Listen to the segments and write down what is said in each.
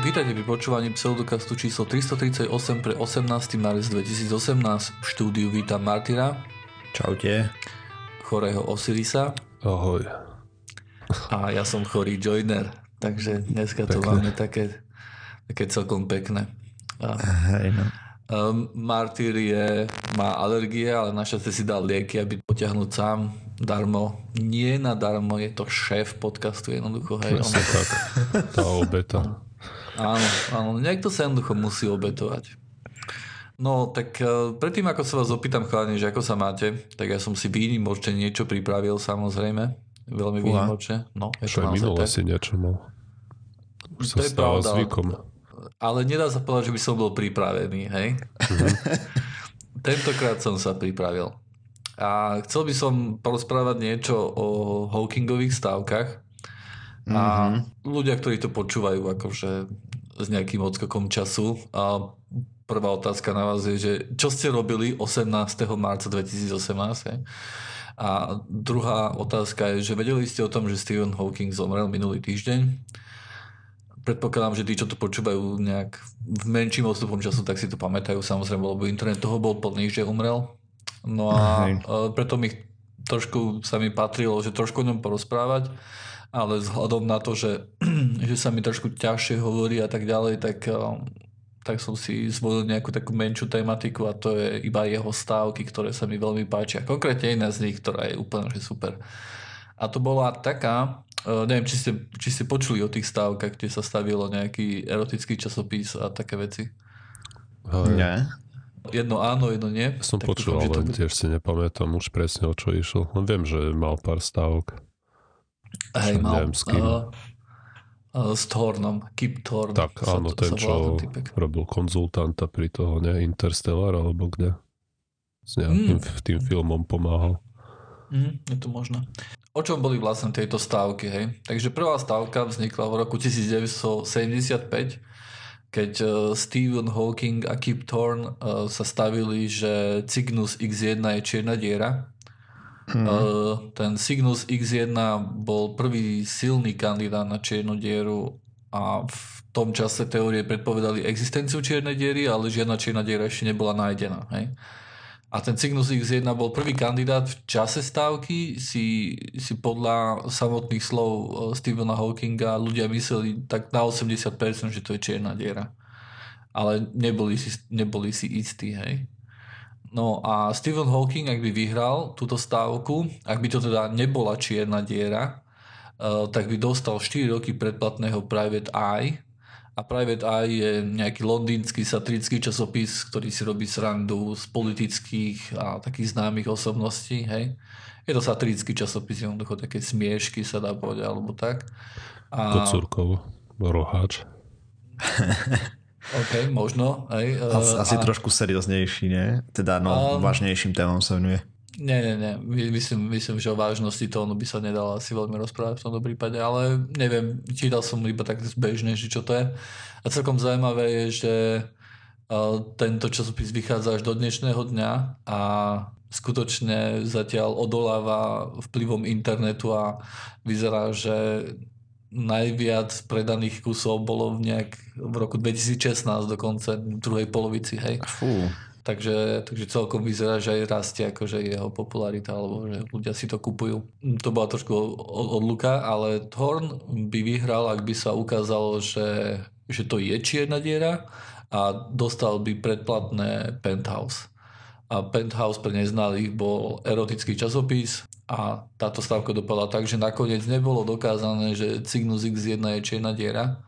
Vítajte pri počúvaní pseudokastu číslo 338 pre 18. marec 2018. V štúdiu vítam Martina. Čaute. Chorého Osirisa. Ahoj. A ja som chorý Joiner, takže dneska to máme také, také celkom pekné. A, Hej, no. um, Martyr je, má alergie, ale našťastie si dal lieky, aby potiahnuť sám darmo. Nie nadarmo, je to šéf podcastu jednoducho. Hej, on tak. Tá obeta. Áno, áno, niekto sa jednoducho musí obetovať. No, tak uh, predtým, ako sa vás opýtam, chalani, že ako sa máte, tak ja som si výnimočne niečo pripravil, samozrejme. Veľmi výnimočne. No, je to tak. si niečo mal. Už sa pravda. zvykom. Ale nedá sa povedať, že by som bol pripravený, hej? Tentokrát som sa pripravil. A chcel by som porozprávať niečo o Hawkingových stávkach. A ľudia, ktorí to počúvajú akože s nejakým odskokom času. A prvá otázka na vás je, že čo ste robili 18. marca 2018? hej? A druhá otázka je, že vedeli ste o tom, že Stephen Hawking zomrel minulý týždeň? Predpokladám, že tí, čo to počúvajú nejak v menším odstupom času, tak si to pamätajú samozrejme, lebo internet toho bol plný, že umrel. No a Hej. e, preto mi trošku sa mi patrilo, že trošku o ňom porozprávať, ale vzhľadom na to, že, že sa mi trošku ťažšie hovorí a tak ďalej, tak, e, tak som si zvolil nejakú takú menšiu tematiku a to je iba jeho stávky, ktoré sa mi veľmi páčia. Konkrétne jedna z nich, ktorá je úplne že super. A to bola taká, uh, neviem, či ste, či ste počuli o tých stávkach, kde sa stavilo nejaký erotický časopis a také veci. Hej. Nie. Jedno áno, jedno nie. Som Tak počul, dúfam, že to ale bude- tiež si nepamätám už presne o čo išlo. Len viem, že mal pár stávok. Hej, mal, neviem s kým. uh, uh, s Thornom, Kip Thorn. Tak, sa áno, ten, čo ten typek. robil konzultanta pri toho, ne? Interstellar, alebo kde? S nejakým Mm. tým filmom pomáhal. Mm, je to možné. O čom boli vlastne tieto stávky, hej? Takže prvá stávka vznikla v roku 1975, keď eh, Stephen Hawking a Kip Thorne sa stavili, že Cygnus X1 je čierna diera. Eh, Ten Cygnus X1 bol prvý silný kandidát na čiernu dieru a v tom čase teórie predpovedali existenciu čiernej diery, ale žiadna čierna diera ešte nebola nájdená. Hej? A ten Cygnus X1 bol prvý kandidát v čase stávky, si, si podľa samotných slov eh, Stephena Hawkinga ľudia mysleli tak na 80%, že to je čierna diera. Ale neboli si, neboli si istí, hej. No a Stephen Hawking, ak by vyhral túto stávku, ak by to teda nebola čierna diera, eh, tak by dostal 4 roky predplatného Private Eye, a Private Eye je nejaký londýnsky satirický časopis, ktorý si robí srandu z politických a takých známych osobností. Hej. Je to satirický časopis, jednoducho také smiešky sa dá povedať, alebo tak. A, Kocúrkov, roháč. OK, možno. Hej. Asi, eh, asi a- trošku serióznejší, nie? Teda no, Um, vážnejším témom sa venuje. Nie, nie, nie. My- Myslím, myslím, že o vážnosti tónu by sa nedalo asi veľmi rozprávať v tomto prípade, ale neviem, čítal som iba tak zbežne, že čo to je. A celkom zaujímavé je, že uh, tento časopis vychádza až do dnešného dňa a skutočne zatiaľ odoláva vplyvom internetu a vyzerá, že najviac predaných kusov bolo v, nejak, v roku 2016 dokonca, v druhej polovici, hej. Fú. Takže, takže celkom vyzerá, že aj rastie akože jeho popularita, alebo že ľudia si to kupujú. To bola trošku od- odluka, ale Thorn by vyhral, ak by sa ukázalo, že, že to je čierna diera a dostal by predplatné Penthouse. A Penthouse pre neznalých bol erotický časopis a táto stavka dopadla tak, že nakoniec nebolo dokázané, že Cygnus X1 je čierna diera,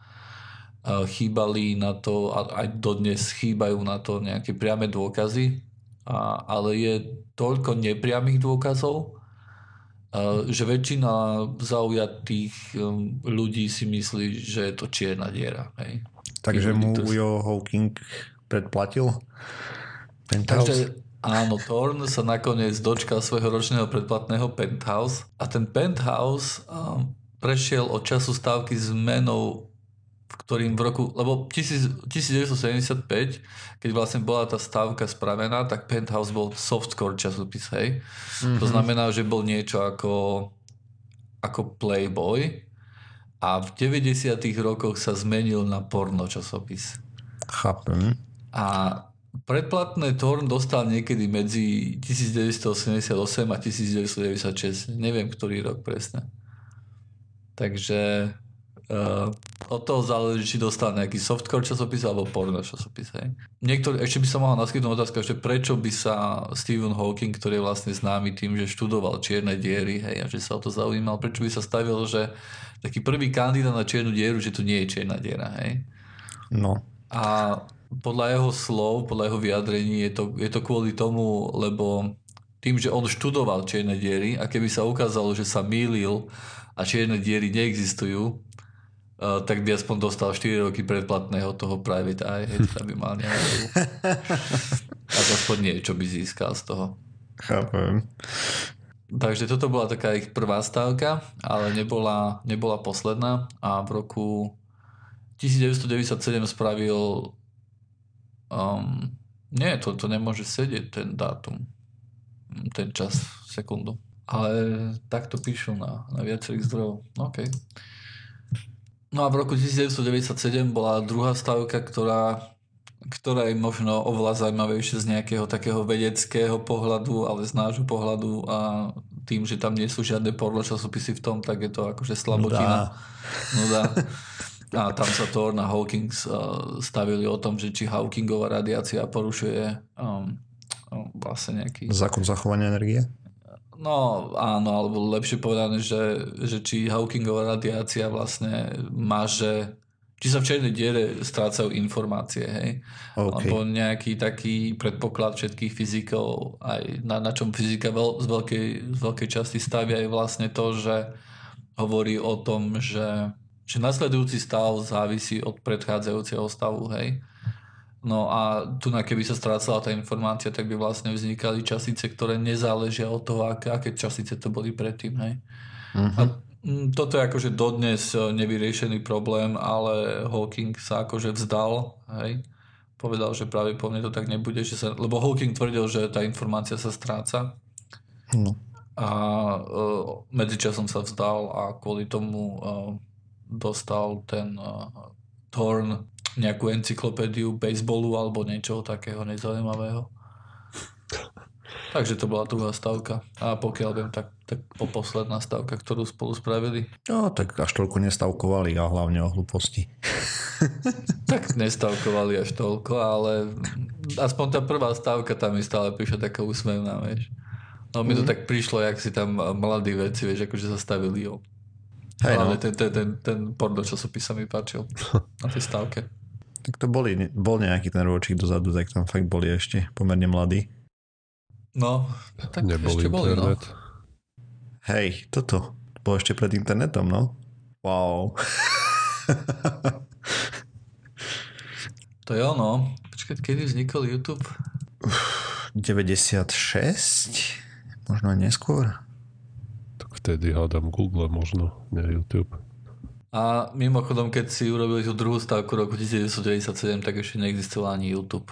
chýbali na to, a aj dodnes chýbajú na to nejaké priame dôkazy, a, ale je toľko nepriamých dôkazov, a, že väčšina zaujatých um, ľudí si myslí, že je to čierna diera. Hej. Takže mu Ujo Hawking predplatil? Penthouse? Takže áno, Thorn sa nakoniec dočkal svojho ročného predplatného penthouse a ten penthouse um, prešiel od času stávky zmenou v ktorým v roku, lebo 1000 1975, keď vlastne bola tá stávka spravená, tak Penthouse bol softcore časopis, hej. Mm-hmm. To znamená, že bol niečo ako, ako Playboy, a v 90. rokoch sa zmenil na porno časopis. Chápem. A predplatné Torn dostal niekedy medzi 1988 a 1996. Neviem, ktorý rok presne. Takže uh, od toho záleží, či dostal nejaký softcore časopis alebo porno časopis. Hej. Niektorý, ešte by som mohol naskytnúť otázku, že prečo by sa Stephen Hawking, ktorý je vlastne známy tým, že študoval čierne diery hej, a že sa o to zaujímal, prečo by sa stavil, že taký prvý kandidát na čiernu dieru, že to nie je čierna diera. Hej. No. A podľa jeho slov, podľa jeho vyjadrení je to, je to kvôli tomu, lebo tým, že on študoval čierne diery a keby sa ukázalo, že sa mýlil a čierne diery neexistujú, uh, tak by aspoň dostal 4 roky predplatného toho private eye, hej, aby mal nejakú... a aspoň niečo by získal z toho. Chápem. Takže toto bola taká ich prvá stávka, ale nebola, nebola posledná a v roku 1997 spravil um, nie, to, to nemôže sedieť ten dátum, ten čas, sekundu. Ale takto píšu na, na viacerých zdrojov. OK. No a v roku 1997 bola druhá stavka, ktorá, ktorá je možno oveľa zaujímavejšia z nejakého takého vedeckého pohľadu, ale z nášho pohľadu a tým, že tam nie sú žiadne porno časopisy v tom, tak je to akože slabotina. Nuda. A tam sa Thorne a Hawkins uh, stavili o tom, že či Hawkingová radiácia porušuje um, vlastne nejaký... Zákon zachovania energie? No áno, alebo lepšie povedané, že, že či Hawkingová radiácia vlastne že či sa v černej diere strácajú informácie, hej? Okay. Alebo nejaký taký predpoklad všetkých fyzikov, aj na, na čom fyzika veľ, z, veľkej, z veľkej časti stavia je vlastne to, že hovorí o tom, že, že nasledujúci stav závisí od predchádzajúceho stavu, hej? No a tu na keby sa strácala tá informácia, tak by vlastne vznikali častice, ktoré nezáležia od toho, aké, aké častice to boli predtým. Hej. Uh-huh. A toto je akože dodnes nevyriešený problém, ale Hawking sa akože vzdal. Hej. Povedal, že práve po mne to tak nebude, že sa, lebo Hawking tvrdil, že tá informácia sa stráca. No. A uh, medzičasom sa vzdal a kvôli tomu uh, dostal ten uh, Thorn nejakú encyklopédiu baseballu alebo niečoho takého nezaujímavého. Takže to bola druhá stavka. A pokiaľ viem, tak, tak posledná stavka, ktorú spolu spravili. No, tak až toľko nestavkovali a hlavne o hlúposti. tak nestavkovali až toľko, ale aspoň tá prvá stavka tam mi stále prišla taká úsmevná, vieš. No mi to mm. tak prišlo, jak si tam mladí veci, vieš, akože zastavili jo. Hej, no. ten, ten, ten, ten porno časopis sa mi páčil na tej stavke. Tak to boli, bol nejaký ten ročík dozadu, tak tam fakt boli ešte pomerne mladí. No, tak Nebol ešte boli, no. Hej, toto. Bolo ešte pred internetom, no. Wow. to je ono. Počkať, kedy vznikol YouTube? 96? Možno neskôr. Vtedy hádam Google možno, nie YouTube. A mimochodom, keď si urobili tú druhú stavku roku 1997, tak ešte neexistoval ani YouTube.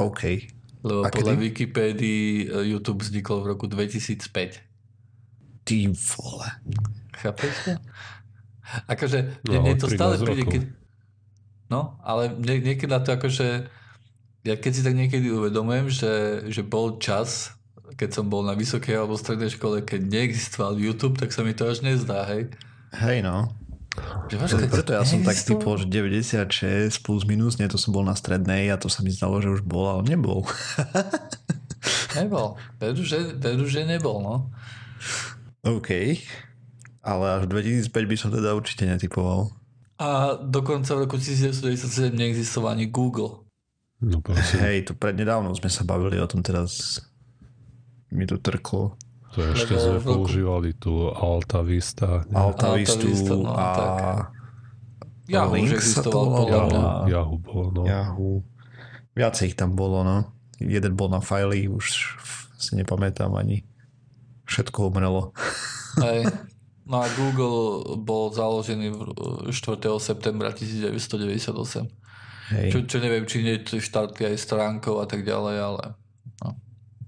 OK. Lebo A podľa kedy? Wikipédii eh, YouTube vznikol v roku 2005. Ty vole. Chápeš Akože, no, mne to stále príde, keď... No, ale nie, niekedy na to akože... Ja keď si tak niekedy uvedomujem, že, že bol čas, keď som bol na vysokej alebo strednej škole, keď neexistoval YouTube, tak sa mi to až nezdá, hej? Hej, no. Že váš, preto ja som tak typol, že 96 plus minus, nie, to som bol na strednej a to sa mi zdalo, že už bol, ale nebol. nebol. Veru, že, veru, že nebol, no. OK. Ale až 2005 by som teda určite netypoval. A dokonca v roku 1997 neexistoval ani Google. No, Hej, to prednedávno sme sa bavili o tom teraz. Mi to trklo. To ešte sme používali tú Alta Vista. Nie? Alta, Alta Vista no, a... Tak. Yahoo už existoval podľa mňa. Yahoo bolo, no. Yahoo. Viacej ich tam bolo, no. Jeden bol na fajli, už si nepamätám ani. Všetko umrelo. Hej. No a Google bol založený 4. septembra 1998. Hej. Čo, čo neviem, či nie štartli aj stránkou a tak ďalej, ale.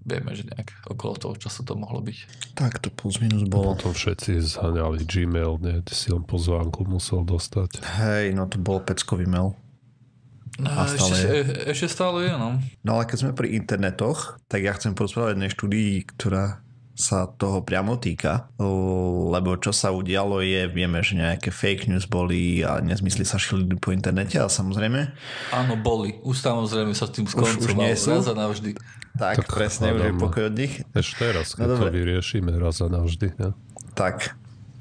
Vieme, že nejak okolo toho času to mohlo byť. Tak to plus minus bolo. Potom všetci zhaňali Gmail, nie? Ty si len pozvánku musel dostať. Hej, no to bol peckový mail. No, A stále ešte, je. e, ešte stále je, no. No ale keď sme pri internetoch, tak ja chcem porozprávať jednej štúdii, ktorá sa toho priamo týka, lebo čo sa udialo je, vieme, že nejaké fake news boli a nezmysly sa šili po internete a samozrejme, Áno, boli. Už samozrejme sa s tým Už- už sú? Raz a navždy. tak, Tak presne už je pokoj od nich, Ešte teraz, keď No to vyriešime raz a navždy. Ne? tak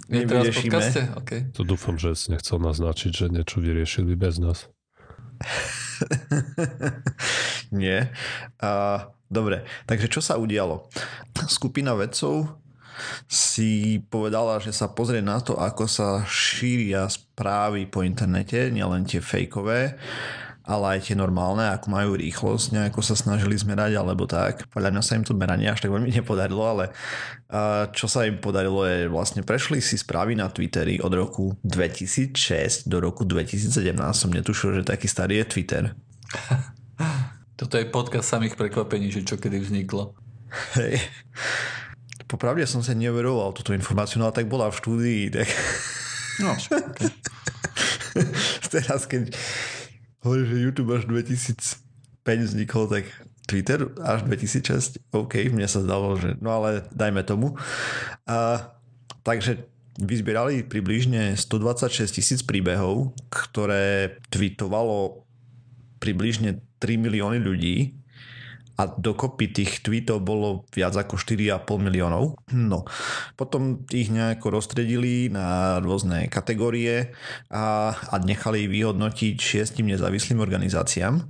Je teraz v nevyriešime. podcaste? OK. To dúfam, že si nechcel naznačiť, že niečo vyriešili bez nás. Nie. A, dobre, takže čo sa udialo? Skupina vedcov si povedala, že sa pozrie na to, ako sa šíria správy po internete, nielen tie fejkové, ale aj tie normálne, ako majú rýchlosť, nejako sa snažili zmerať, alebo tak. Podľa mňa sa im to meranie až tak veľmi nepodarilo, ale čo sa im podarilo je vlastne prešli si správy na Twitteri od roku 2006 do roku 2017. Som netušil, že taký starý je Twitter. Toto je podcast samých prekvapení, že čo kedy vzniklo. Hej. Popravde som sa neuveroval túto informáciu, no ale tak bola v štúdii, tak No, teraz keď hovorí, že YouTube až 2005 vznikol, tak Twitter až 2006, OK, mne sa zdalo, že no ale dajme tomu. A, takže vyzbierali približne 126 tisíc príbehov, ktoré tweetovalo približne 3 milióny ľudí a dokopy tých tweetov bolo viac ako 4,5 miliónov. No, potom ich nejako rozstredili na rôzne kategórie a, a nechali vyhodnotiť šiestim nezávislým organizáciám.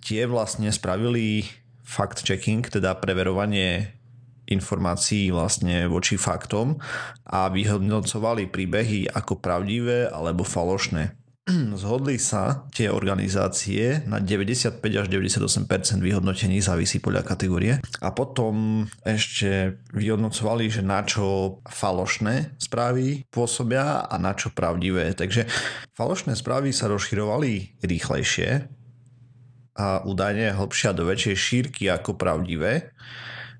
Tie vlastne spravili fact-checking, teda preverovanie informácií vlastne voči faktom a vyhodnocovali príbehy ako pravdivé alebo falošné. Zhodli sa tie organizácie na 95 až 98% vyhodnotení, závisí podľa kategórie. A potom ešte vyhodnocovali, že na čo falošné správy pôsobia a na čo pravdivé. Takže falošné správy sa rozširovali rýchlejšie a údajne hlbšia do väčšej šírky ako pravdivé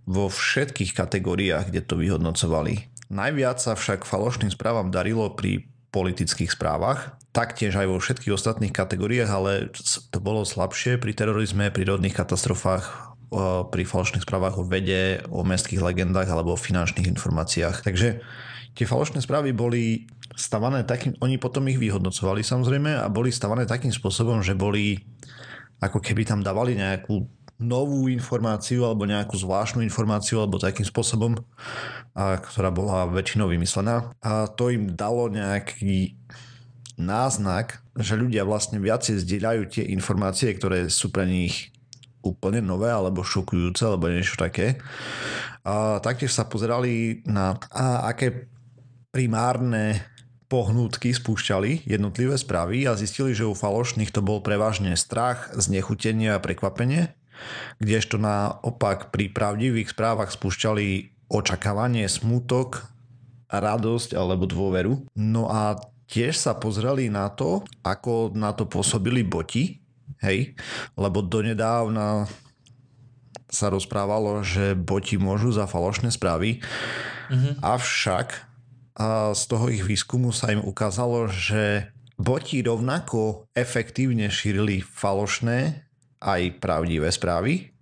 vo všetkých kategóriách, kde to vyhodnocovali. Najviac sa však falošným správam darilo pri politických správach, taktiež aj vo všetkých ostatných kategóriách, ale to bolo slabšie pri terorizme, pri rodných katastrofách, pri falošných správach o vede, o mestských legendách alebo o finančných informáciách. Takže tie falošné správy boli stavané takým, oni potom ich vyhodnocovali samozrejme a boli stavané takým spôsobom, že boli ako keby tam dávali nejakú novú informáciu alebo nejakú zvláštnu informáciu alebo takým spôsobom, a, ktorá bola väčšinou vymyslená. A to im dalo nejaký náznak, že ľudia vlastne viacej zdieľajú tie informácie, ktoré sú pre nich úplne nové alebo šokujúce alebo niečo také. A taktiež sa pozerali na a aké primárne pohnútky spúšťali jednotlivé správy a zistili, že u falošných to bol prevažne strach, znechutenie a prekvapenie, kdežto naopak pri pravdivých správach spúšťali očakávanie, smutok, radosť alebo dôveru. No a tiež sa pozreli na to, ako na to pôsobili boti, hej, lebo donedávna sa rozprávalo, že boti môžu za falošné správy, mm-hmm. avšak a z toho ich výskumu sa im ukázalo, že boti rovnako efektívne šírili falošné aj pravdivé správy,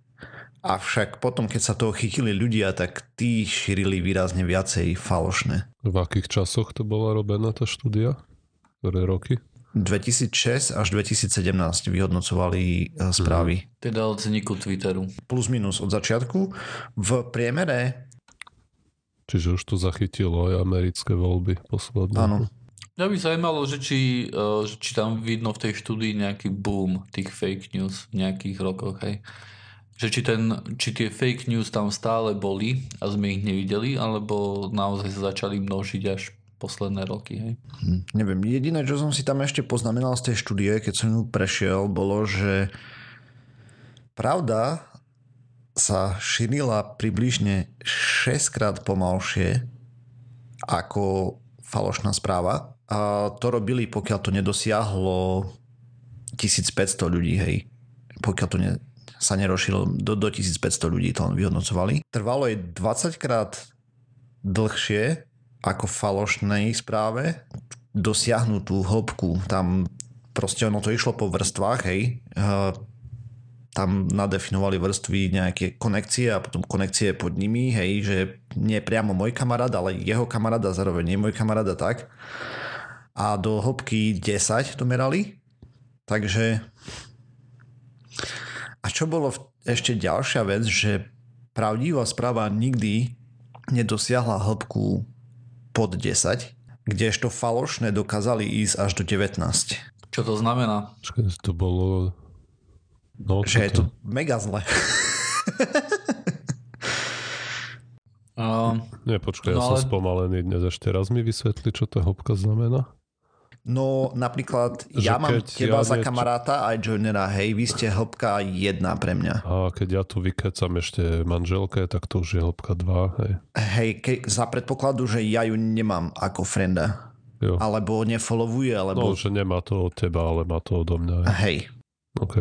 avšak potom, keď sa toho chytili ľudia, tak tí šírili výrazne viacej falošné. V akých časoch to bola robená tá štúdia? Ktoré roky? 2006 až 2017 vyhodnocovali e, správy. Teda od vzniku Twitteru. Plus minus od začiatku. V priemere Čiže už to zachytilo aj americké voľby posledné. Áno. Mňa by zaujímalo, že či, uh, že či tam vidno v tej štúdii nejaký boom tých fake news v nejakých rokoch, hej. Že či, ten, či tie fake news tam stále boli a sme ich nevideli, alebo naozaj sa začali množiť až posledné roky, hej. Hm, neviem, jediné, čo som si tam ešte poznamenal z tej štúdie, keď som ju prešiel, bolo, že pravda sa šírila približne 6 krát pomalšie ako falošná správa. A to robili, pokiaľ to nedosiahlo 1500 ľudí, hej. Pokiaľ to ne, sa nerozšírilo, do, do 1500 ľudí to len vyhodnocovali. Trvalo jej 20 krát dlhšie ako falošnej správe dosiahnuť tú hĺbku. Tam proste ono to išlo po vrstvách, hej. Uh, tam nadefinovali vrstvy nejaké konekcie a potom konekcie pod nimi, hej, že nie priamo môj kamarát, ale jeho kamarát a zároveň nie môj kamarát a tak. A do hĺbky 10 to merali. Takže a čo bolo ešte ďalšia vec, že pravdivá správa nikdy nedosiahla hĺbku pod 10, kdežto falošné dokázali ísť až do 19. Čo to znamená? Počkaj, to bolo... No, že je to mega zle. Uh, Nie, počkaj, No ja som ale- spomalený dnes. Ešte raz mi vysvetli, čo tá hĺbka znamená. No napríklad Že ja mám teba ja za niečo- kamaráta aj joinera, hej, vy ste hĺbka jedna pre mňa. A keď ja tu vykecam ešte manželke, tak to už je hĺbka 2, hej. Hej, ke, za predpokladu, že ja ju nemám ako frenda. Jo. Alebo nefollowuje, No, alebo... že nemá to od teba, ale má to odo mňa. Hej. Hej. OK.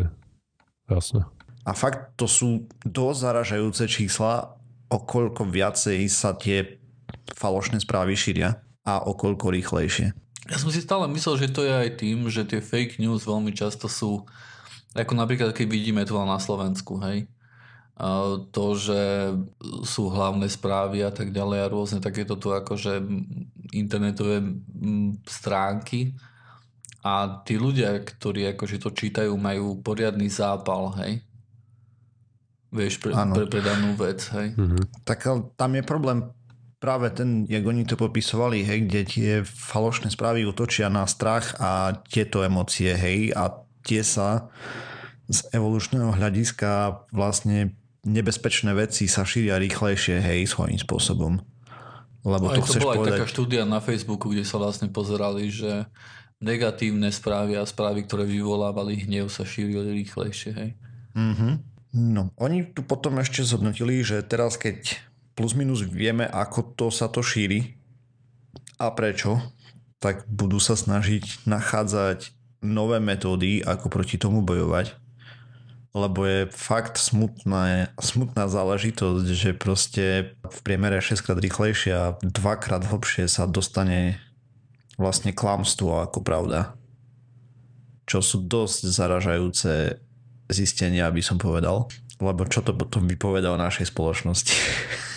Jasne. A fakt to sú dosť zaražajúce čísla, o koľko viacej sa tie falošné správy šíria a o koľko rýchlejšie. Ja som si stále myslel, že to je aj tým, že tie fake news veľmi často sú, ako napríklad keď vidíme tu na Slovensku, hej, a to, že sú hlavné správy a tak ďalej a rôzne takéto tu akože internetové stránky a tí ľudia, ktorí akože to čítajú, majú poriadny zápal, hej. Vieš, pre, Áno. pre, pre danú vec, hej. Mhm. Tak tam je problém práve ten, jak oni to popisovali, hej, kde tie falošné správy utočia na strach a tieto emócie, hej, a tie sa z evolučného hľadiska vlastne nebezpečné veci sa šíria rýchlejšie, hej, svojím spôsobom. Lebo Aj to to chceš bola aj povedať... taká štúdia na Facebooku, kde sa vlastne pozerali, že negatívne správy a správy, ktoré vyvolávali hnev, sa šírili rýchlejšie. Hej. Mhm. No, oni tu potom ešte zhodnotili, že teraz keď plus minus vieme, ako to sa to šíri a prečo, tak budú sa snažiť nachádzať nové metódy, ako proti tomu bojovať. Lebo je fakt smutná, smutná záležitosť, že proste v priemere 6 krát rýchlejšie a 2 krát hlbšie sa dostane vlastne klamstvo ako pravda. Čo sú dosť zaražajúce zistenia, aby som povedal. Lebo čo to potom vypoveda o našej spoločnosti.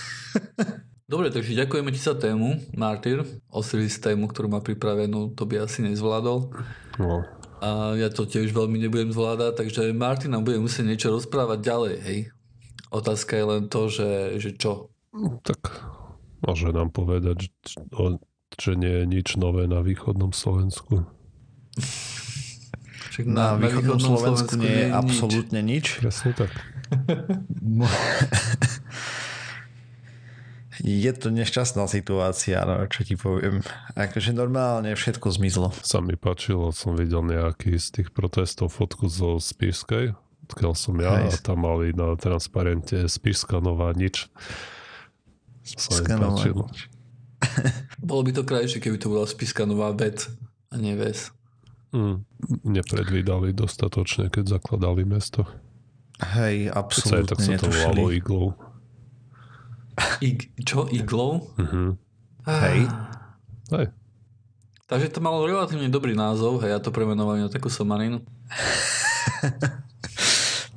Dobre, takže ďakujeme ti za tému, Martyr. Osiris tému, ktorú má pripravenú, to by asi nezvládol. No. A ja to tiež veľmi nebudem zvládať, takže Martin nám bude musieť niečo rozprávať ďalej, hej. Otázka je len to, že, že čo. Tak môže nám povedať, že, nie je nič nové na východnom Slovensku. Však Na, východnom Slovensku nie je nič. absolútne nič. Presne tak. Je to nešťastná situácia, no čo ti poviem. Akože normálne všetko zmizlo. Sa mi páčilo, som videl nejaký z tých protestov fotku zo Spišskej, odkiaľ som ja, a Hej. tam mali na transparente Spišská nová nič. Skanová páčilo. nič. Bolo by to krajšie, keby to bola spiska nová vec a nie ves. Mm, nepredvídali dostatočne, keď zakladali mesto. Hej, absolútne tak sa to volalo iglou. Ig, čo? Iglou? Mhm. Hej. Hej, Takže to malo relatívne dobrý názov, hej, ja to premenovali na takú somarinu.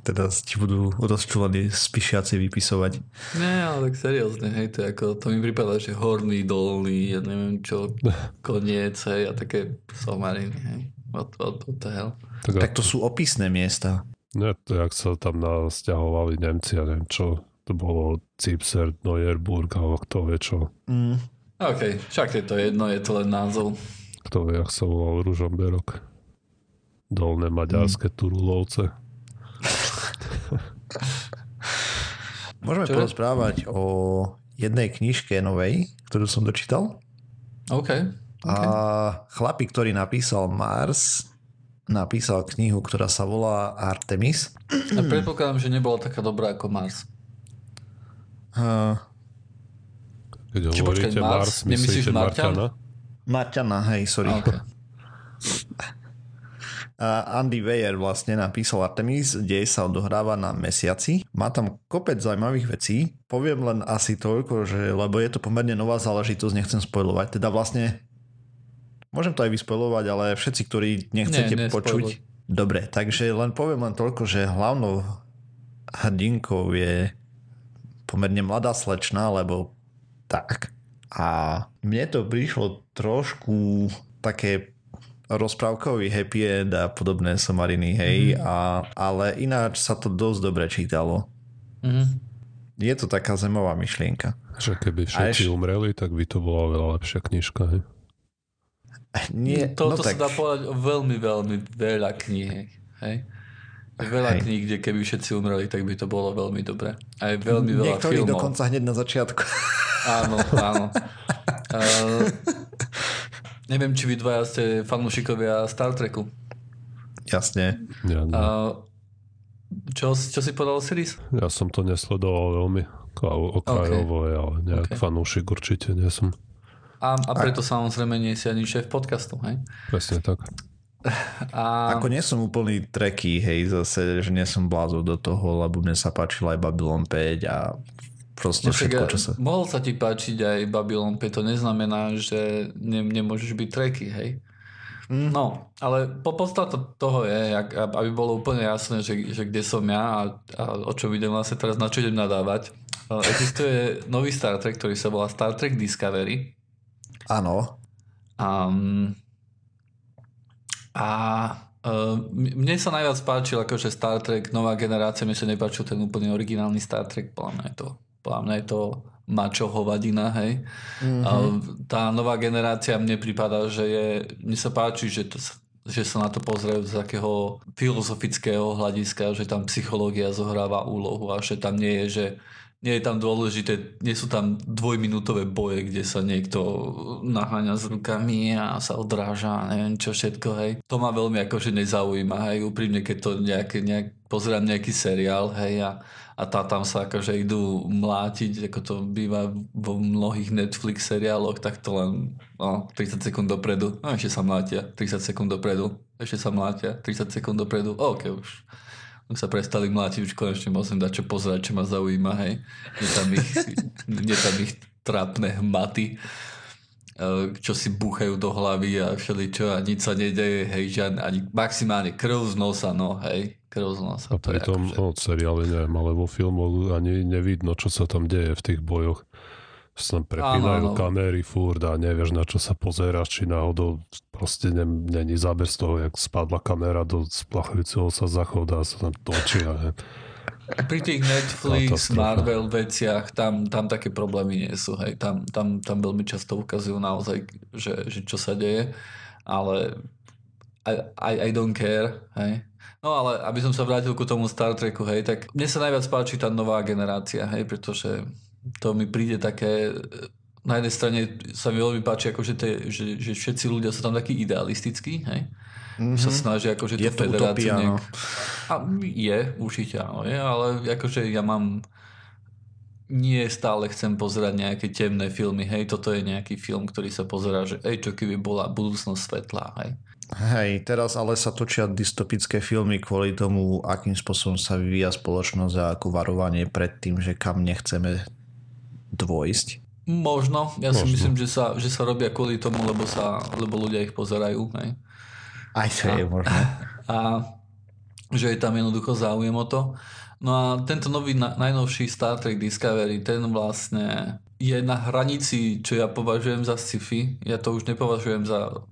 Teraz ti budú rozčúvaní spíšiaci vypisovať. Nie, ale tak seriózne, hej, to, ako, to mi prípada, že horný, dolný, ja neviem čo, koniec, hej, a také somariny, hej. What, what, what the hell? tak, Tak to sú opisné miesta. Nie, to jak sa tam nasťahovali Nemci, ja neviem čo, to bolo Cipser, Neuerburg, alebo kto vie čo, Mm. OK, však je to jedno, je to len názov. kto vie, jak sa volal Ružomberok. Dolné maďarské Turulovce. Môžeme Čo? porozprávať o jednej knižke novej, ktorú som dočítal. OK. A chlapík, ktorý napísal Mars, napísal knihu, ktorá sa volá Artemis. A predpokladám, že nebola taká dobrá ako Mars. Keď Či hovoríte počkaj, Mars? Mars, Nemyslíš myslíte Marťan? Marťana? Marťana, hej, sorry. OK. A Andy Weir vlastne napísal Artemis, kde sa odohráva na mesiaci. Má tam kopec zaujímavých vecí. Poviem len asi toľko, že, lebo je to pomerne nová záležitosť, nechcem spojovať. Teda vlastne môžem to aj vyspojovať, ale všetci, ktorí nechcete Nie, počuť. Dobre, takže len poviem len toľko, že hlavnou hrdinkou je pomerne mladá slečna, lebo tak. A mne to prišlo trošku také rozprávkový happy end a podobné somariny, hej, mm. a, ale ináč sa to dosť dobre čítalo. Mm. Je to taká zemová myšlienka. Že keby všetci eš... umreli, tak by to bola veľa lepšia knižka, hej? Nie, Toto no tak... sa dá povedať o veľmi, veľmi veľa kníh, hej? Veľa hej. kníh, kde keby všetci umreli, tak by to bolo veľmi dobre. Aj veľmi veľa Niektorí filmov. dokonca hneď na začiatku. Áno, áno. uh, Neviem, či vy dvaja ste fanúšikovia Star Treku. Jasne. Ja, no. A čo, čo si povedal, Siris? ja som to nesledoval veľmi okrajovo, okay. ale nejak okay. fanúšik určite nie som. A, a preto a... samozrejme nie si ani šéf podcastu, hej? Presne tak. A... Ako nie som úplný treký, hej, zase, že nie som blázov do toho, lebo mne sa páčila aj Babylon 5 a proste no, všetko, čo sa... Mohol sa ti páčiť aj Babylon 5, to neznamená, že ne, nemôžeš byť treky, hej? Mm. No, ale po podstata toho je, aby bolo úplne jasné, že, že kde som ja a, a o čo idem vlastne teraz, na čo idem nadávať. Existuje nový Star Trek, ktorý sa volá Star Trek Discovery. Áno. Um, a uh, mne sa najviac páčil akože Star Trek, nová generácia, mi sa nepáčil ten úplne originálny Star Trek, podľa mňa je to podľa mňa je to mačo hovadina, hej. Mm-hmm. A tá nová generácia mne prípada, že je, mne sa páči, že, to, že sa na to pozerajú z takého filozofického hľadiska, že tam psychológia zohráva úlohu a že tam nie je, že nie je tam dôležité, nie sú tam dvojminútové boje, kde sa niekto naháňa s rukami a sa odráža a neviem čo všetko, hej. To ma veľmi akože nezaujíma, hej, úprimne, keď to nejaké, nejak, pozerám nejaký seriál, hej, a a tá tam sa akože idú mlátiť, ako to býva vo mnohých Netflix seriáloch, tak to len no, 30 sekúnd dopredu, no ešte sa mlátia, 30 sekúnd dopredu, ešte sa mlátia, 30 sekúnd dopredu, OK, už sa prestali mlátiť, už konečne musím dať čo pozerať, čo ma zaujíma, hej. Nie tam ich, nie tam ich trápne hmaty e, čo si búchajú do hlavy a všeličo a nič sa nedeje, hej, žiadne, ani maximálne krv z nosa, no, hej, Krozno sa a pritom no, seriály neviem, ale vo filmoch ani nevidno, čo sa tam deje v tých bojoch. Tam prepínajú kamery furt a nevieš, na čo sa pozeráš, či náhodou proste není záber z toho, jak spadla kamera do splachujúceho sa zachoda a sa tam točia. Ne? Pri tých Netflix, Marvel veciach, tam, tam také problémy nie sú. Hej. Tam, tam, tam veľmi často ukazujú naozaj, že, že čo sa deje, ale I, I, I don't care. Hej. No ale aby som sa vrátil ku tomu Star Treku, hej, tak mne sa najviac páči tá nová generácia, hej, pretože to mi príde také na jednej strane sa mi veľmi páči, akože te, že, že všetci ľudia sú tam takí idealistickí, hej? Mm-hmm. Sa snažia akože je tú federáciu utopia, nejak... No. A je, určite áno, je, ale akože ja mám nie stále chcem pozerať nejaké temné filmy, hej, toto je nejaký film, ktorý sa pozerá, že ej, čo keby bola budúcnosť svetlá, hej. Hej, teraz ale sa točia dystopické filmy kvôli tomu, akým spôsobom sa vyvíja spoločnosť a ako varovanie pred tým, že kam nechceme dvojsť. Možno, ja Možno. si myslím, že sa, že sa robia kvôli tomu, lebo, sa, lebo ľudia ich pozerajú. Hej. Aj to je možné. A že je tam jednoducho záujem o to. No a tento nový, najnovší Star Trek Discovery, ten vlastne je na hranici, čo ja považujem za sci-fi. Ja to už nepovažujem za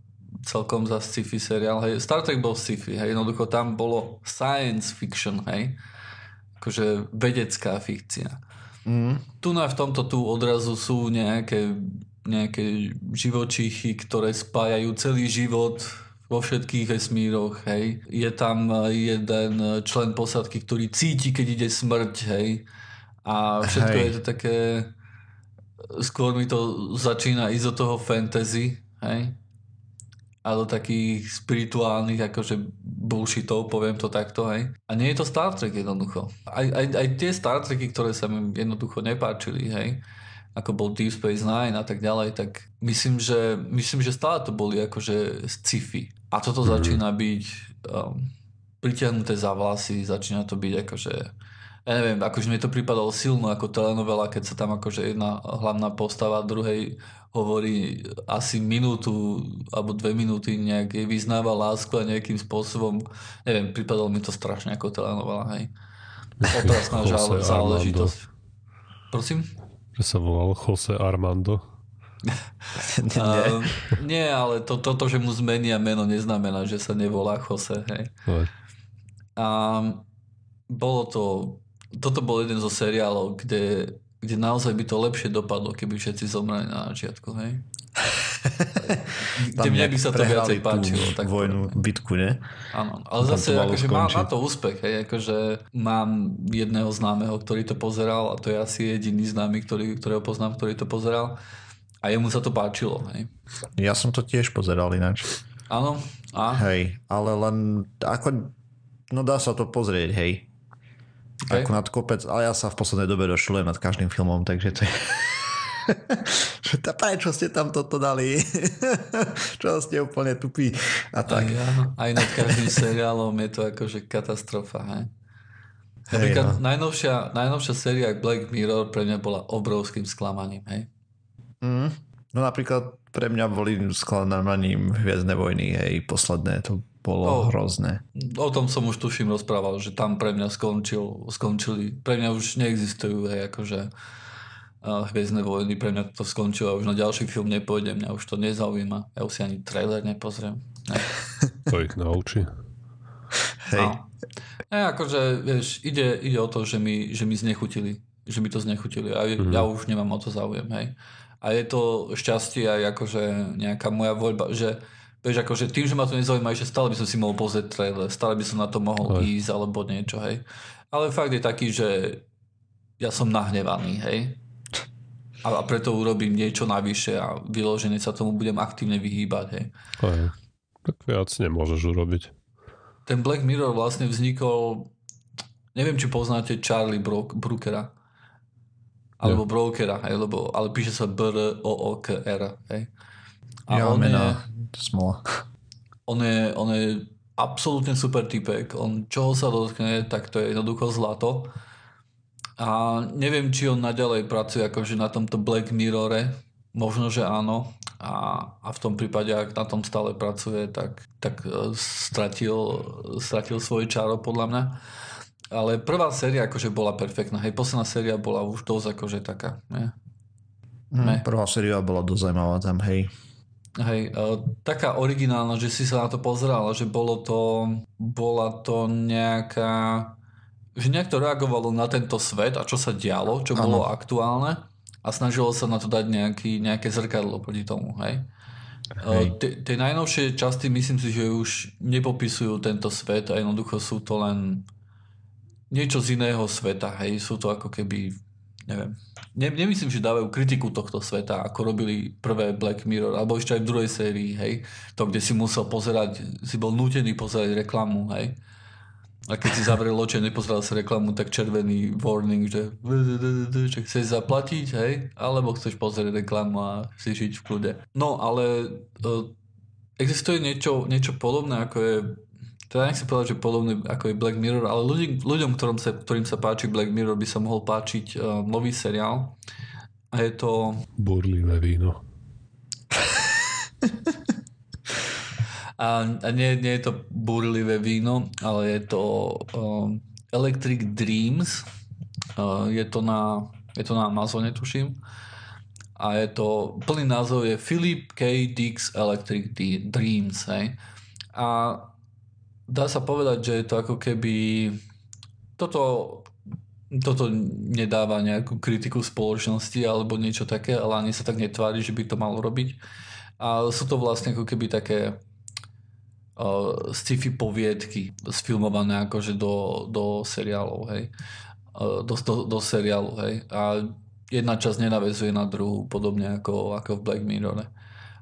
celkom za sci-fi seriál. Hej. Star Trek bol sci-fi, hej. jednoducho tam bolo science fiction, hej. Akože vedecká fikcia. Mm. Tu na v tomto tu odrazu sú nejaké, nejaké živočíchy, ktoré spájajú celý život vo všetkých vesmíroch, hej. Je tam jeden člen posadky, ktorý cíti, keď ide smrť, hej. A všetko hej. je to také... Skôr mi to začína ísť do toho fantasy, hej a do takých spirituálnych akože bullshitov, poviem to takto, hej. A nie je to Star Trek jednoducho. Aj, aj, aj tie Star Treky, ktoré sa mi jednoducho nepáčili, hej, ako bol Deep Space Nine a tak ďalej, tak myslím, že, myslím, že stále to boli akože sci-fi. A toto mm-hmm. začína byť um, pritiahnuté za vlasy, začína to byť akože ja neviem, akože mi to pripadalo silno ako telenovela, keď sa tam akože jedna hlavná postava druhej hovorí asi minútu alebo dve minúty nejak jej vyznáva lásku a nejakým spôsobom, neviem, pripadalo mi to strašne ako telenovela, hej. Otrasná záležitosť. Prosím? Že sa volal Jose Armando. nie. Uh, nie, ale to, toto, že mu zmenia meno, neznamená, že sa nevolá Jose. Hej. A bolo to toto bol jeden zo seriálov, kde, kde naozaj by to lepšie dopadlo, keby všetci zomreli na začiatku, hej? kde mne by sa to viacej páčilo. Tak vojnu, poviem. bitku, ne? Áno, ale Tam zase akože má, má to úspech, hej, akože mám jedného známeho, ktorý to pozeral a to je asi jediný známy, ktorý, ktorého poznám, ktorý to pozeral a jemu sa to páčilo, hej. Ja som to tiež pozeral ináč. Áno? A? Hej, ale len ako, no dá sa to pozrieť, hej. Okay. Ako nad kopec, ale ja sa v poslednej dobe došľujem nad každým filmom, takže to je... prečo ste tam toto dali? čo ste úplne tupí a tak. Aj, ja, aj nad každým seriálom je to akože katastrofa, hej? Napríklad hey, no. najnovšia, najnovšia séria Black Mirror pre mňa bola obrovským sklamaním, hej? Mm. No napríklad pre mňa boli sklamaním Hviezdne vojny, hej, posledné, to bolo oh, hrozné. O tom som už tuším rozprával, že tam pre mňa skončil, skončili, pre mňa už neexistujú, hej, akože uh, Hviezdne vojny, pre mňa to skončilo a už na ďalší film nepôjdem, mňa už to nezaujíma, ja už si ani trailer nepozriem. Ne. to ich naučí. Hej. No. Ne, akože, vieš, ide, ide o to, že mi, že mi znechutili, že mi to znechutili a mm-hmm. ja už nemám o to záujem, hej. A je to šťastie aj akože nejaká moja voľba, že Vieš, akože tým, že ma to nezaujíma, že stále by som si mohol pozrieť trailer, stále by som na to mohol Aj. ísť alebo niečo, hej. Ale fakt je taký, že ja som nahnevaný, hej. A preto urobím niečo navyše a vyložené sa tomu budem aktívne vyhýbať, hej. Aj. Tak viac nemôžeš urobiť. Ten Black Mirror vlastne vznikol, neviem, či poznáte Charlie Bro- Brookera. Alebo ja. Brokera, hej, lebo, ale píše sa B-R-O-O-K-R, hej. A ja, on mena. je, smola. On je, on je absolútne super typek. On čoho sa dotkne, tak to je jednoducho zlato. A neviem, či on naďalej pracuje akože na tomto Black Mirrore. Možno, že áno. A, a v tom prípade, ak na tom stále pracuje, tak, tak e, stratil, stratil svoje čaro podľa mňa. Ale prvá séria akože bola perfektná. Hej, posledná séria bola už dosť akože taká. Ne? Mm, prvá séria bola dosť zaujímavá tam, hej. Hej, uh, taká originálna, že si sa na to pozeral, že bolo to, bola to nejaká, že nejak to reagovalo na tento svet a čo sa dialo, čo ano. bolo aktuálne a snažilo sa na to dať nejaký, nejaké zrkadlo proti tomu, hej. hej. Uh, tie najnovšie časti myslím si, že už nepopisujú tento svet a jednoducho sú to len niečo z iného sveta, hej, sú to ako keby neviem. Ne, nemyslím, že dávajú kritiku tohto sveta, ako robili prvé Black Mirror, alebo ešte aj v druhej sérii, hej. To, kde si musel pozerať, si bol nútený pozerať reklamu, hej. A keď si zavrel oči a nepozeral sa reklamu, tak červený warning, že, že chceš zaplatiť, hej, alebo chceš pozrieť reklamu a si žiť v kľude. No, ale uh, existuje niečo, niečo podobné, ako je teda nechcem povedať, že podobný ako je Black Mirror, ale ľudí, ľuďom, ktorom sa, ktorým sa páči Black Mirror, by sa mohol páčiť uh, nový seriál. A je to... Burlivé víno. a, a nie, nie je to burlivé víno, ale je to um, Electric Dreams. Uh, je, to na, je to na Amazone, tuším. A je to, plný názov je Philip K. Dix Electric Dreams. Hej. A dá sa povedať, že je to ako keby toto, toto nedáva nejakú kritiku spoločnosti alebo niečo také, ale ani sa tak netvári, že by to malo robiť. A sú to vlastne ako keby také uh, sci-fi poviedky sfilmované akože do, do seriálov, hej. Uh, do, do, do seriálu, hej. A jedna časť nenavezuje na druhú, podobne ako, ako v Black Mirror.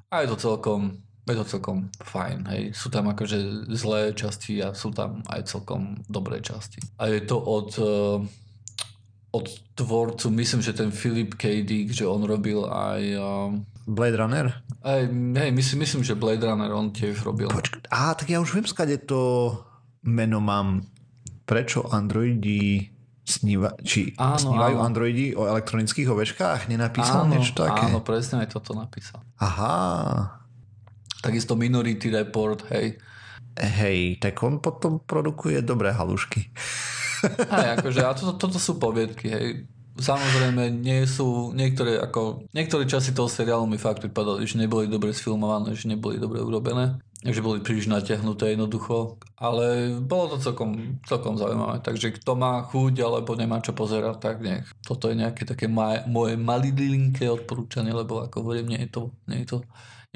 A je to celkom je to celkom fajn, hej. Sú tam akože zlé časti a sú tam aj celkom dobré časti. A je to od uh, od tvorcu, myslím, že ten Philip K. Dick, že on robil aj... Um, Blade Runner? Aj, hej, myslím, myslím, že Blade Runner on tiež robil. Počk- á, tak ja už viem, skade to meno mám. Prečo androidi sníva, či áno, snívajú áno. androidi o elektronických ovečkách? Nenapísal áno, niečo také? Áno, presne aj toto napísal. Aha. Takisto Minority Report, hej. Hej, tak on potom produkuje dobré halušky. Hej, akože, a toto, toto sú poviedky, hej. Samozrejme, nie sú niektoré, ako, niektoré časy toho seriálu mi fakt pripadali, že neboli dobre sfilmované, že neboli dobre urobené, že boli príliš natiahnuté jednoducho, ale bolo to celkom, celkom zaujímavé. Takže kto má chuť alebo nemá čo pozerať, tak nech. Toto je nejaké také maj, moje malilinké odporúčanie, lebo ako hovorím, nie je to, nie je to,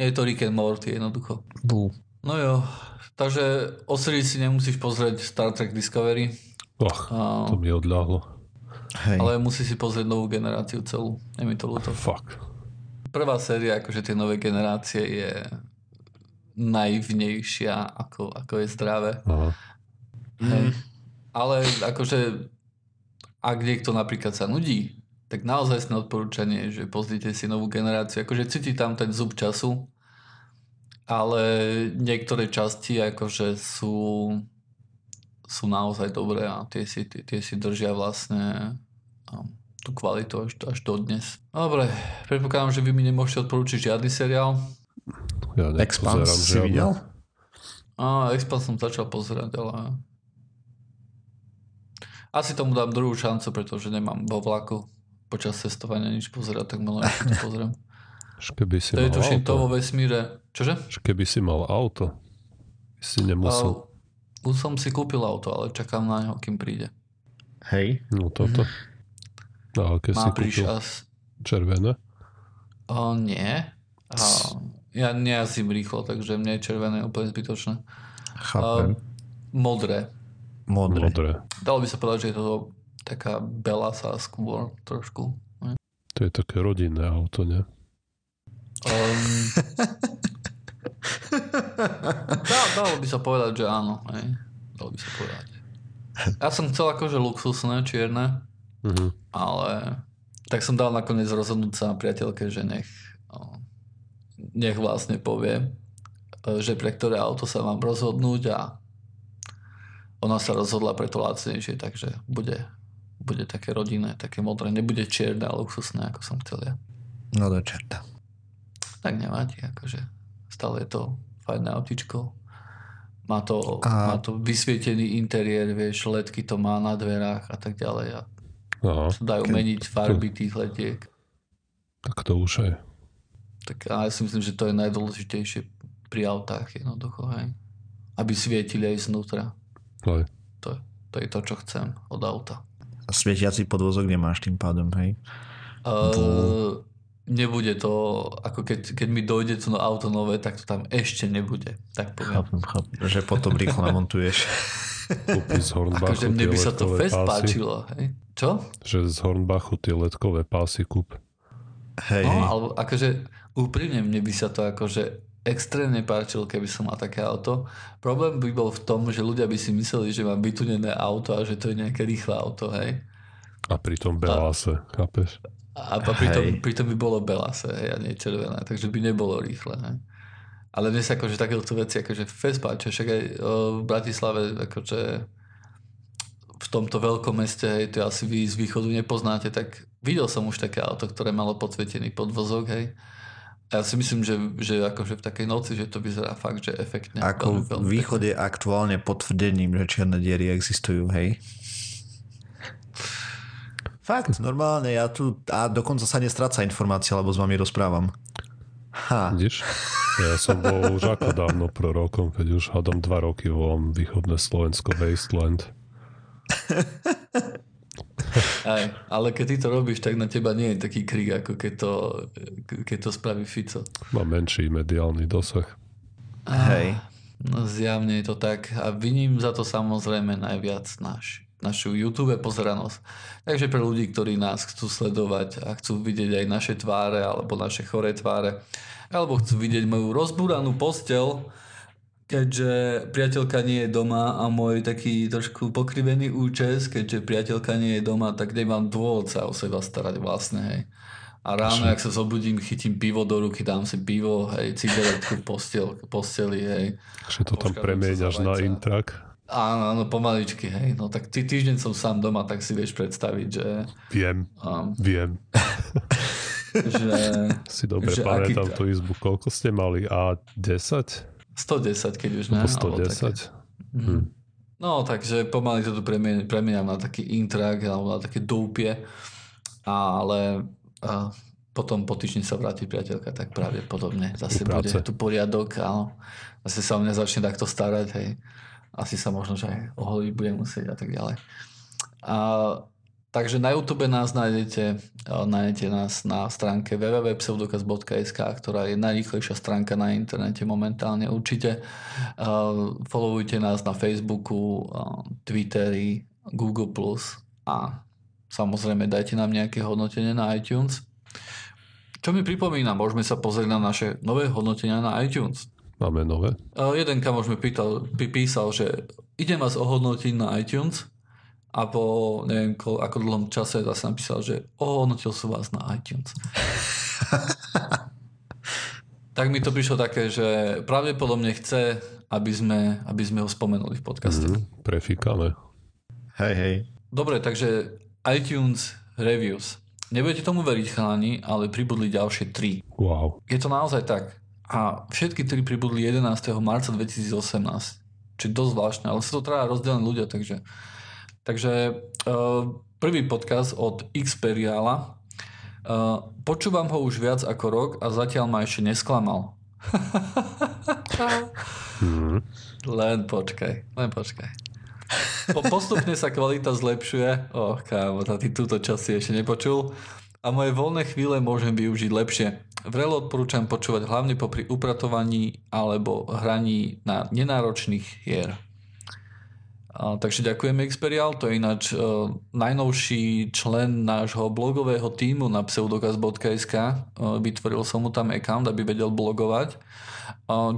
je to Rick and Morty jednoducho. Bú. No jo, takže o si nemusíš pozrieť Star Trek Discovery, Och, to mi odľahlo. Hej. Ale musí si pozrieť novú generáciu celú. Je mi to ľúto. Fuck. Prvá séria, akože tie nové generácie je naivnejšia, ako, ako je zdravé. Aha. Hej. Mm. Ale akože ak niekto napríklad sa nudí, tak naozaj sme odporúčanie, že pozrite si novú generáciu. Akože cíti tam ten zub času, ale niektoré časti akože sú sú naozaj dobré a tie si, tie, tie si držia vlastne um, tú kvalitu až, až do dnes. Dobre, predpokladám, že vy mi nemôžete odporúčiť žiadny seriál. Ja Expans si žiadne. videl? A, Expans som začal pozerať, ale asi tomu dám druhú šancu, pretože nemám vo vlaku počas cestovania nič pozerať, tak to pozriem. Keby si to je tuším to vo vesmíre. Čože? Keby si mal auto, si nemusel. Už som si kúpil auto, ale čakám na neho, kým príde. Hej. No toto. Mm. No, keď Má si kúpil as... červené? O, nie. A, ja nejazdím rýchlo, takže mne je červené úplne zbytočné. Chápem. A, modré. Modré. Modré. Dalo by sa povedať, že je to taká belasa skôr trošku. Ne? To je také rodinné auto, nie? Um, Dá, dalo by sa povedať, že áno. Hej. Dalo by sa povedať. Ja som chcel akože luxusné, čierne, uh-huh. ale tak som dal nakoniec rozhodnúť sa priateľke, že nech, nech vlastne povie, že pre ktoré auto sa mám rozhodnúť a ona sa rozhodla pre to lacnejšie, takže bude, bude také rodinné, také modré. Nebude čierne a luxusné, ako som chcel ja. No do čerta. Tak nevadí, akože stále je to fajné autičko. Má to, a... má to vysvietený interiér, vieš, ledky to má na dverách a tak ďalej. A Aha. dajú Ke... meniť farby tých letiek. Tak to už je. Tak a ja si myslím, že to je najdôležitejšie pri autách jednoducho, hej. Aby svietili aj znútra. Hej. To, to je to, čo chcem od auta. Svietiaci podvozok nemáš tým pádom, hej? Uh, nebude to, ako keď, keď mi dojde to auto nové, tak to tam ešte nebude. Tak poviem. Chápem, chápem. Že potom rýchlo namontuješ. Kúpi z Hornbachu akože mne by sa to fest pásy. páčilo. Hej? Čo? Že z Hornbachu tie letkové pásy kúp. Hej, no, alebo akože úprimne mne by sa to akože extrémne páčilo, keby som mal také auto. Problém by bol v tom, že ľudia by si mysleli, že mám vytunené auto a že to je nejaké rýchle auto, hej. A pritom Belase, chápeš? A pritom, pritom by bolo belase a nie červené, takže by nebolo rýchle. Hej. Ale dnes akože takéto veci, akože fest páči, však aj v Bratislave, akože v tomto veľkom meste, hej, to asi vy z východu nepoznáte, tak videl som už také auto, ktoré malo podsvietený podvozok, hej. Ja si myslím, že, že akože v takej noci, že to vyzerá fakt, že efektne. Ako veľmi, veľmi východ je aktuálne potvrdením, že čierne diery existujú, hej? Fakt, normálne, ja tu a dokonca sa nestráca informácia, lebo s vami rozprávam. Ha. Vidíš? Ja som bol už ako dávno prorokom, keď už hádam dva roky volám východné Slovensko Wasteland. Aj, ale keď ty to robíš, tak na teba nie je taký krik, ako keď to, keď to spraví Fico. Má menší mediálny dosah. Hej. No zjavne je to tak. A viním za to samozrejme najviac náš našu YouTube pozeranosť. Takže pre ľudí, ktorí nás chcú sledovať a chcú vidieť aj naše tváre alebo naše choré tváre, alebo chcú vidieť moju rozbúranú postel, keďže priateľka nie je doma a môj taký trošku pokrivený účes, keďže priateľka nie je doma, tak nemám dôvod sa o seba starať vlastne, hej. A ráno, ak sa zobudím, chytím pivo do ruky, dám si pivo, hej, cigaretku, postel, posteli, hej. Že to tam premieňaš na intrak? Áno, áno, pomaličky, hej. No tak tý, týždeň som sám doma, tak si vieš predstaviť, že... Viem, um, viem. že... Si dobre že pamätám aký... tú izbu. Koľko ste mali? A 10? 110, keď už ne. 110? Hm. No, takže pomaly to tu premieňam na taký intrak alebo na také doupie, ale a potom po týždni sa vráti priateľka, tak pravdepodobne zase bude tu poriadok a zase sa o mňa začne takto starať, hej. Asi sa možno, že aj oholiť budem musieť a tak ďalej. A Takže na YouTube nás nájdete, nájdete nás na stránke www.pseudokaz.sk, ktorá je najrýchlejšia stránka na internete momentálne určite. Followujte nás na Facebooku, Twitteri, Google+, a samozrejme dajte nám nejaké hodnotenie na iTunes. Čo mi pripomína, môžeme sa pozrieť na naše nové hodnotenia na iTunes. Máme nové? Jeden kamož mi pýtal, písal, že idem vás ohodnotiť na iTunes a po neviem ko, ako dlhom čase zase napísal, že ohodnotil som vás na iTunes. tak mi to prišlo také, že pravdepodobne chce, aby sme, aby sme ho spomenuli v podcaste. Mm, prefíkame. Hej, hej. Dobre, takže iTunes Reviews. Nebudete tomu veriť, chalani, ale pribudli ďalšie tri. Wow. Je to naozaj tak. A všetky tri pribudli 11. marca 2018. Čiže dosť zvláštne, ale sú to teda rozdelené ľudia, takže Takže uh, prvý podcast od Xperiala. Uh, počúvam ho už viac ako rok a zatiaľ ma ešte nesklamal. hmm. Len počkaj, len počkaj. Po, postupne sa kvalita zlepšuje. Oh, kámo, ty túto časť si ešte nepočul. A moje voľné chvíle môžem využiť lepšie. Vrelo odporúčam počúvať hlavne popri upratovaní alebo hraní na nenáročných hier. Takže ďakujeme Xperial, to je ináč uh, najnovší člen nášho blogového týmu na pseudokaz.sk. Uh, vytvoril som mu tam account, aby vedel blogovať,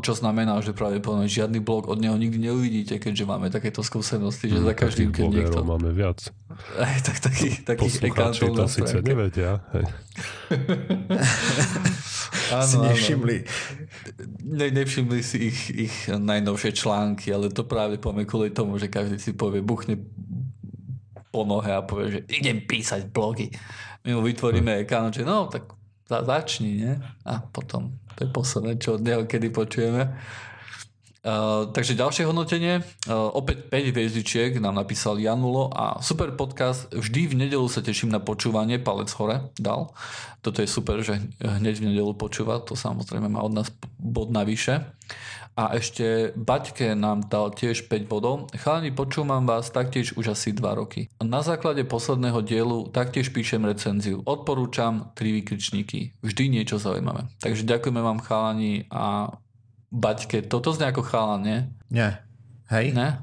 čo znamená, že pravdepodobne žiadny blog od neho nikdy neuvidíte, keďže máme takéto skúsenosti, že mm, za každým, keď niekto... máme viac. Aj, tak, taký, takých accountov to síce nevedia. áno, si nevšimli. Ne, nevšimli si ich, ich najnovšie články, ale to práve poviem kvôli tomu, že každý si povie, buchne po nohe a povie, že idem písať blogy. My mu vytvoríme hm. že no, tak za, začni, nie? A potom to je posledné, čo od neho kedy počujeme. Uh, takže ďalšie hodnotenie, uh, opäť 5 hviezdičiek nám napísal Janulo a super podcast, vždy v nedelu sa teším na počúvanie, palec hore dal. Toto je super, že hneď v nedelu počúva, to samozrejme má od nás bod navyše. A ešte Baťke nám dal tiež 5 bodov. Chalani, počúvam vás taktiež už asi 2 roky. Na základe posledného dielu taktiež píšem recenziu. Odporúčam 3 vykričníky. Vždy niečo zaujímavé. Takže ďakujeme vám chalani a Baťke. Toto znie ako chalan, nie? Nie. Hej? Ne?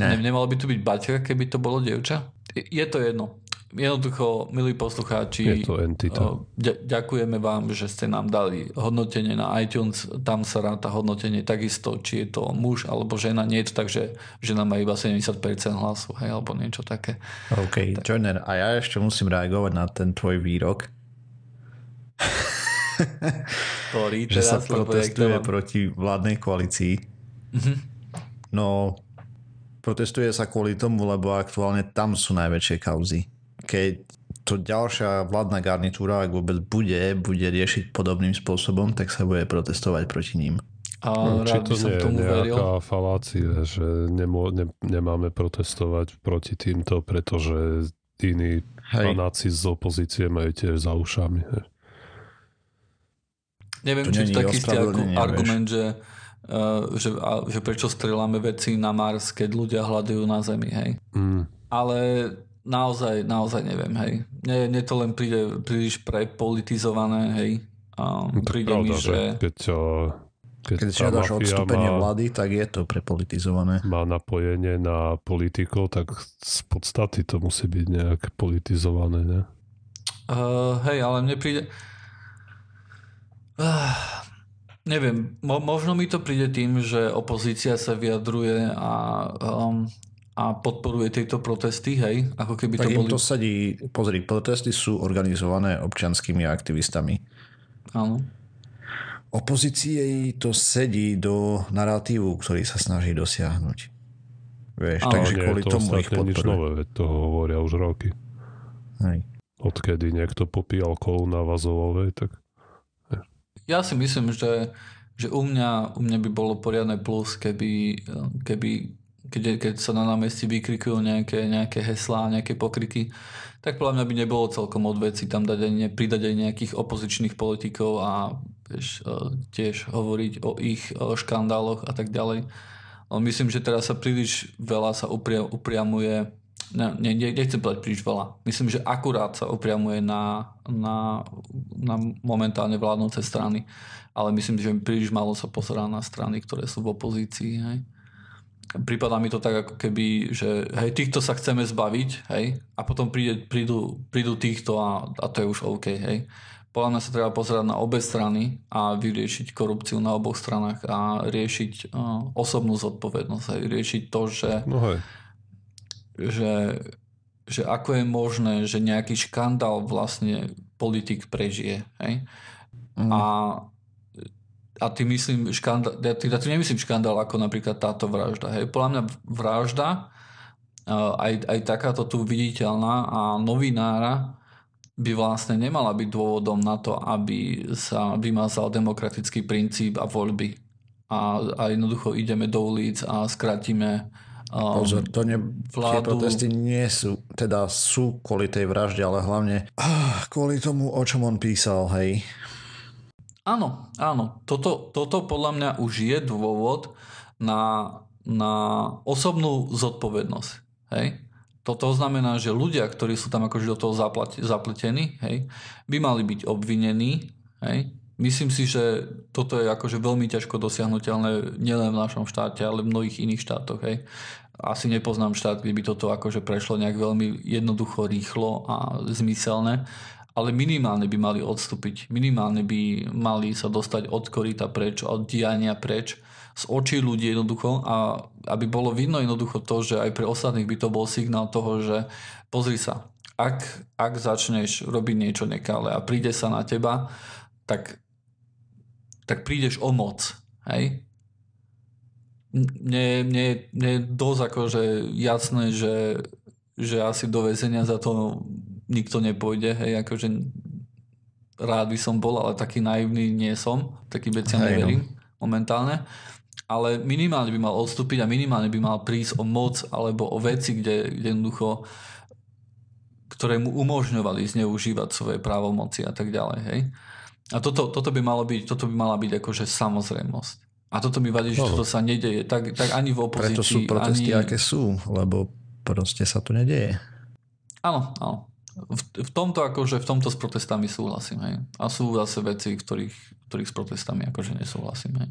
Ne. Nemalo by tu byť Baťka, keby to bolo dievča? Je to jedno. Jednoducho, milí poslucháči, je to entita. ďakujeme vám, že ste nám dali hodnotenie na iTunes, tam sa ráta hodnotenie takisto, či je to muž alebo žena, nie je to tak, že žena má iba 70% hlasu, hej, alebo niečo také. OK, tak. Joiner, a ja ešte musím reagovať na ten tvoj výrok. Ktorý že sa protestuje mám... proti vládnej koalícii. Mm-hmm. No, protestuje sa kvôli tomu, lebo aktuálne tam sú najväčšie kauzy. Keď to ďalšia vládna garnitúra, ak vôbec bude, bude riešiť podobným spôsobom, tak sa bude protestovať proti ním. A no, či to nie je nejaká veril. falácia, že nemô, ne, nemáme protestovať proti týmto, pretože iní fanáci z opozície majú tiež za ušami. Neviem, to či taký ste argument, že, uh, že, a, že prečo streláme veci na Mars, keď ľudia hľadujú na Zemi, hej. Mm. Ale naozaj, naozaj neviem, hej. Nie, nie to len príde príliš prepolitizované, hej. A no príde pravda, mi, že... Keď, keď, keď žiadaš odstúpenie má, vlády, tak je to prepolitizované. Má napojenie na politikov, tak z podstaty to musí byť nejak politizované, ne? Uh, hej, ale mne príde... Uh, neviem, mo- možno mi to príde tým, že opozícia sa vyjadruje a, um, a podporuje tieto protesty, hej? Ako keby tak to boli... to sedí, pozri, protesty sú organizované občanskými aktivistami. Áno. Opozície to sedí do narratívu, ktorý sa snaží dosiahnuť. Vieš, Ale takže nie, kvôli to tomu ich nič podporuje. nové, toho hovoria už roky. Hej. Odkedy niekto popíjal kolu na Vazovovej, tak Ja si myslím, že, že u, mňa, u mňa by bolo poriadne plus, keby, keby keď, keď sa na námestí vykrikujú nejaké, nejaké heslá, nejaké pokriky, tak podľa mňa by nebolo celkom od veci tam dať aj, pridať aj nejakých opozičných politikov a vieš, e, tiež hovoriť o ich o škandáloch a tak ďalej. Ale myslím, že teraz sa príliš veľa sa upria, upriamuje ne, ne, nechcem povedať príliš veľa. Myslím, že akurát sa upriamuje na, na, na momentálne vládnoce strany. Ale myslím, že príliš málo sa pozerá na strany, ktoré sú v opozícii. Hej. Prípadá mi to tak, ako keby, že hej, týchto sa chceme zbaviť, hej, a potom príde, prídu, prídu týchto a, a to je už OK, hej. Podľa mňa sa treba pozerať na obe strany a vyriešiť korupciu na oboch stranách a riešiť uh, osobnú zodpovednosť, hej. riešiť to, že, no hej. Že, že ako je možné, že nejaký škandál vlastne politik prežije, hej. Mm. A a ty myslím škandál, ja, ja tu nemyslím škandál ako napríklad táto vražda. Hej. Podľa mňa vražda, aj, aj takáto tu viditeľná a novinára by vlastne nemala byť dôvodom na to, aby sa vymazal demokratický princíp a voľby. A, a jednoducho ideme do ulic a skratíme um, Pozor, to ne, vládu. Tie protesty nie sú, teda sú kvôli tej vražde, ale hlavne ah, kvôli tomu, o čom on písal, hej. Áno, áno. Toto, toto podľa mňa už je dôvod na, na osobnú zodpovednosť. Hej? Toto znamená, že ľudia, ktorí sú tam akože do toho zapletení, hej, by mali byť obvinení. Hej? Myslím si, že toto je akože veľmi ťažko dosiahnutelné nielen v našom štáte, ale v mnohých iných štátoch. Hej? Asi nepoznám štát, kde by toto akože prešlo nejak veľmi jednoducho, rýchlo a zmyselné ale minimálne by mali odstúpiť. Minimálne by mali sa dostať od korita preč, od diania preč, z očí ľudí jednoducho a aby bolo vidno jednoducho to, že aj pre ostatných by to bol signál toho, že pozri sa, ak, ak začneš robiť niečo nekalé a príde sa na teba, tak, tak prídeš o moc. Hej? Mne, mne, mne je dosť akože jasné, že, že asi do väzenia za to nikto nepôjde, hej, akože rád by som bol, ale taký naivný nie som, taký veciam hey, neverím no. momentálne, ale minimálne by mal odstúpiť a minimálne by mal prísť o moc alebo o veci, kde, kde jednoducho ktoré mu umožňovali zneužívať svoje právomoci a tak ďalej, hej. A toto, toto, by malo byť, toto by mala byť akože samozrejmosť. A toto mi vadí, že no. toto sa nedeje. Tak, tak ani v opozícii. Preto sú protesty, ani... aké sú, lebo proste sa to nedeje. Áno, áno v, v tomto akože v tomto s protestami súhlasím, hej. A sú zase veci, ktorých, ktorých s protestami akože nesúhlasím, hej.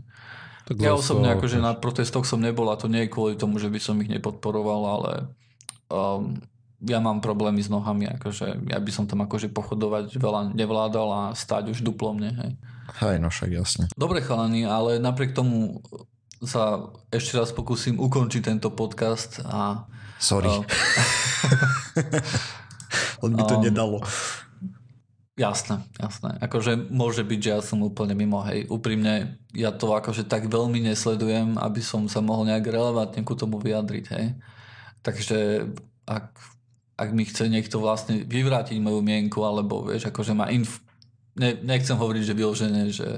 Tak ja osobne akože na protestoch som nebol a to nie je kvôli tomu, že by som ich nepodporoval, ale um, ja mám problémy s nohami, akože ja by som tam akože pochodovať veľa nevládal a stáť už duplomne, hej. Hej, no však jasne. Dobre chalani, ale napriek tomu sa ešte raz pokúsim ukončiť tento podcast a... Sorry. Uh, On by to um, nedalo. Jasné, jasné. Akože môže byť, že ja som úplne mimo, hej. Úprimne, ja to akože tak veľmi nesledujem, aby som sa mohol nejak relevantne ku tomu vyjadriť, hej. Takže ak, ak mi chce niekto vlastne vyvrátiť moju mienku, alebo vieš, akože ma inf... Ne, nechcem hovoriť, že vyložené, že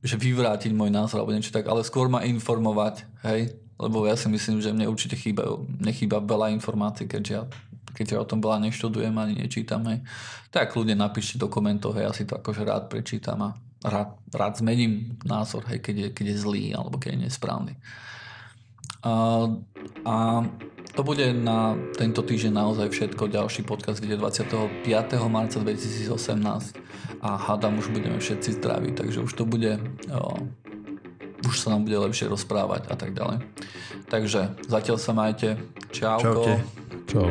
že vyvrátiť môj názor alebo niečo tak, ale skôr ma informovať, hej, lebo ja si myslím, že mne určite chýba, nechýba veľa informácií, keďže ja keď ja o tom veľa neštudujem ani nečítam, hej, tak ľudia napíšte do komentov, hej, ja si to akože rád prečítam a rád, rád zmením názor, hej, keď je, keď je zlý alebo keď je nesprávny. A, a to bude na tento týždeň naozaj všetko. Ďalší podcast bude 25. marca 2018 a hádam už budeme všetci zdraví, takže už to bude už sa nám bude lepšie rozprávať a tak ďalej. Takže zatiaľ sa majte. Čauko. Čaute. Čau.